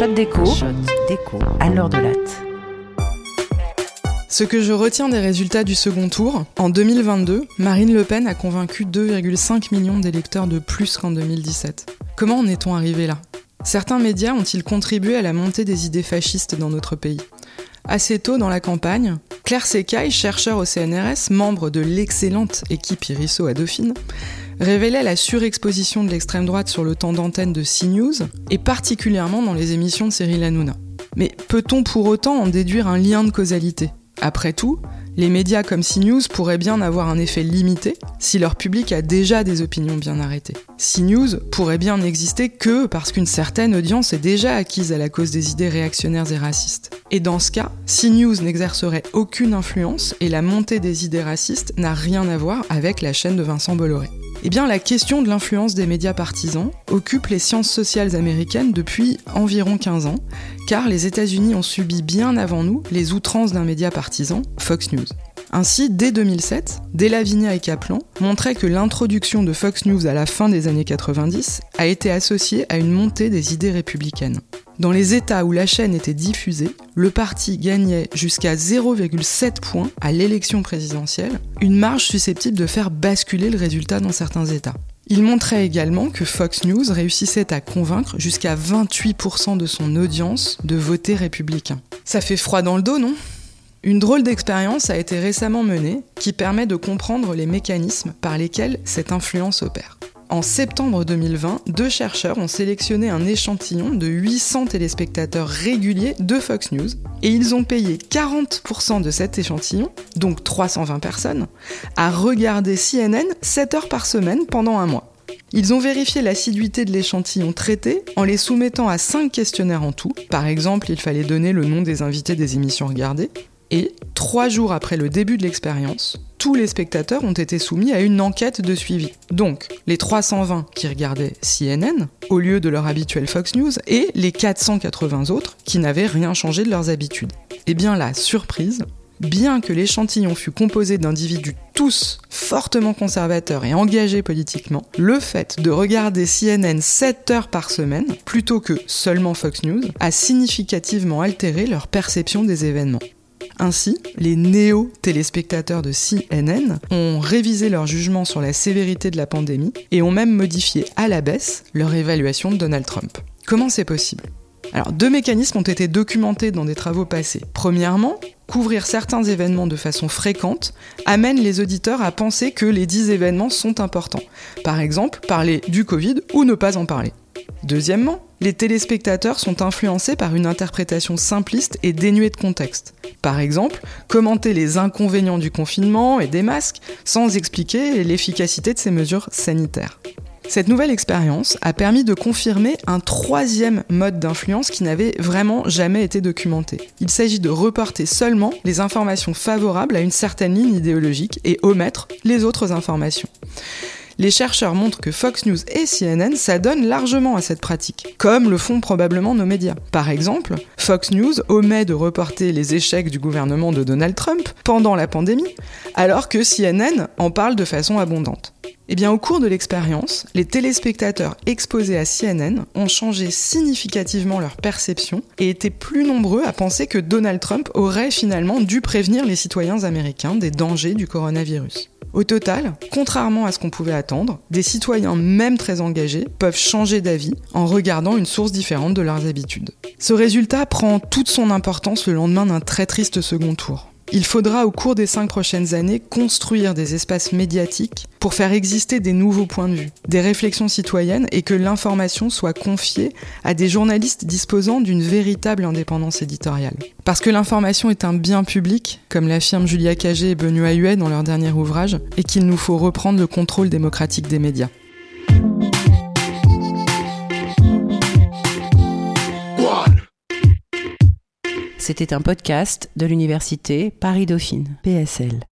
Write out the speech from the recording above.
Shot déco, déco, à l'heure de latte. Ce que je retiens des résultats du second tour, en 2022, Marine Le Pen a convaincu 2,5 millions d'électeurs de plus qu'en 2017. Comment en est-on arrivé là? Certains médias ont-ils contribué à la montée des idées fascistes dans notre pays? Assez tôt dans la campagne, Claire Secaille, chercheur au CNRS, membre de l'excellente équipe Irisso à Dauphine, révélait la surexposition de l'extrême droite sur le temps d'antenne de CNews, et particulièrement dans les émissions de Cyril Hanouna. Mais peut-on pour autant en déduire un lien de causalité? Après tout, les médias comme CNews pourraient bien avoir un effet limité si leur public a déjà des opinions bien arrêtées. CNews pourrait bien n'exister que parce qu'une certaine audience est déjà acquise à la cause des idées réactionnaires et racistes. Et dans ce cas, CNews n'exercerait aucune influence et la montée des idées racistes n'a rien à voir avec la chaîne de Vincent Bolloré. Eh bien, la question de l'influence des médias partisans occupe les sciences sociales américaines depuis environ 15 ans, car les États-Unis ont subi bien avant nous les outrances d'un média partisan, Fox News. Ainsi, dès 2007, Delavinia et Kaplan montraient que l'introduction de Fox News à la fin des années 90 a été associée à une montée des idées républicaines. Dans les États où la chaîne était diffusée, le parti gagnait jusqu'à 0,7 points à l'élection présidentielle, une marge susceptible de faire basculer le résultat dans certains États. Il montrait également que Fox News réussissait à convaincre jusqu'à 28% de son audience de voter républicain. Ça fait froid dans le dos, non? Une drôle d'expérience a été récemment menée qui permet de comprendre les mécanismes par lesquels cette influence opère. En septembre 2020, deux chercheurs ont sélectionné un échantillon de 800 téléspectateurs réguliers de Fox News et ils ont payé 40% de cet échantillon, donc 320 personnes, à regarder CNN 7 heures par semaine pendant un mois. Ils ont vérifié l'assiduité de l'échantillon traité en les soumettant à 5 questionnaires en tout. Par exemple, il fallait donner le nom des invités des émissions regardées. Et trois jours après le début de l'expérience, tous les spectateurs ont été soumis à une enquête de suivi. Donc, les 320 qui regardaient CNN au lieu de leur habituel Fox News et les 480 autres qui n'avaient rien changé de leurs habitudes. Et eh bien la surprise, bien que l'échantillon fût composé d'individus tous fortement conservateurs et engagés politiquement, le fait de regarder CNN 7 heures par semaine, plutôt que seulement Fox News, a significativement altéré leur perception des événements. Ainsi, les néo-téléspectateurs de CNN ont révisé leur jugement sur la sévérité de la pandémie et ont même modifié à la baisse leur évaluation de Donald Trump. Comment c'est possible? Alors, deux mécanismes ont été documentés dans des travaux passés. Premièrement, couvrir certains événements de façon fréquente amène les auditeurs à penser que les dix événements sont importants. Par exemple, parler du Covid ou ne pas en parler. Deuxièmement, les téléspectateurs sont influencés par une interprétation simpliste et dénuée de contexte. Par exemple, commenter les inconvénients du confinement et des masques sans expliquer l'efficacité de ces mesures sanitaires. Cette nouvelle expérience a permis de confirmer un troisième mode d'influence qui n'avait vraiment jamais été documenté. Il s'agit de reporter seulement les informations favorables à une certaine ligne idéologique et omettre les autres informations. Les chercheurs montrent que Fox News et CNN s'adonnent largement à cette pratique, comme le font probablement nos médias. Par exemple, Fox News omet de reporter les échecs du gouvernement de Donald Trump pendant la pandémie, alors que CNN en parle de façon abondante. Eh bien, au cours de l'expérience, les téléspectateurs exposés à CNN ont changé significativement leur perception et étaient plus nombreux à penser que Donald Trump aurait finalement dû prévenir les citoyens américains des dangers du coronavirus. Au total, contrairement à ce qu'on pouvait attendre, des citoyens même très engagés peuvent changer d'avis en regardant une source différente de leurs habitudes. Ce résultat prend toute son importance le lendemain d'un très triste second tour. Il faudra au cours des cinq prochaines années construire des espaces médiatiques pour faire exister des nouveaux points de vue, des réflexions citoyennes et que l'information soit confiée à des journalistes disposant d'une véritable indépendance éditoriale. Parce que l'information est un bien public, comme l'affirment Julia Cagé et Benoît Huet dans leur dernier ouvrage, et qu'il nous faut reprendre le contrôle démocratique des médias. C'était un podcast de l'université Paris-Dauphine, PSL.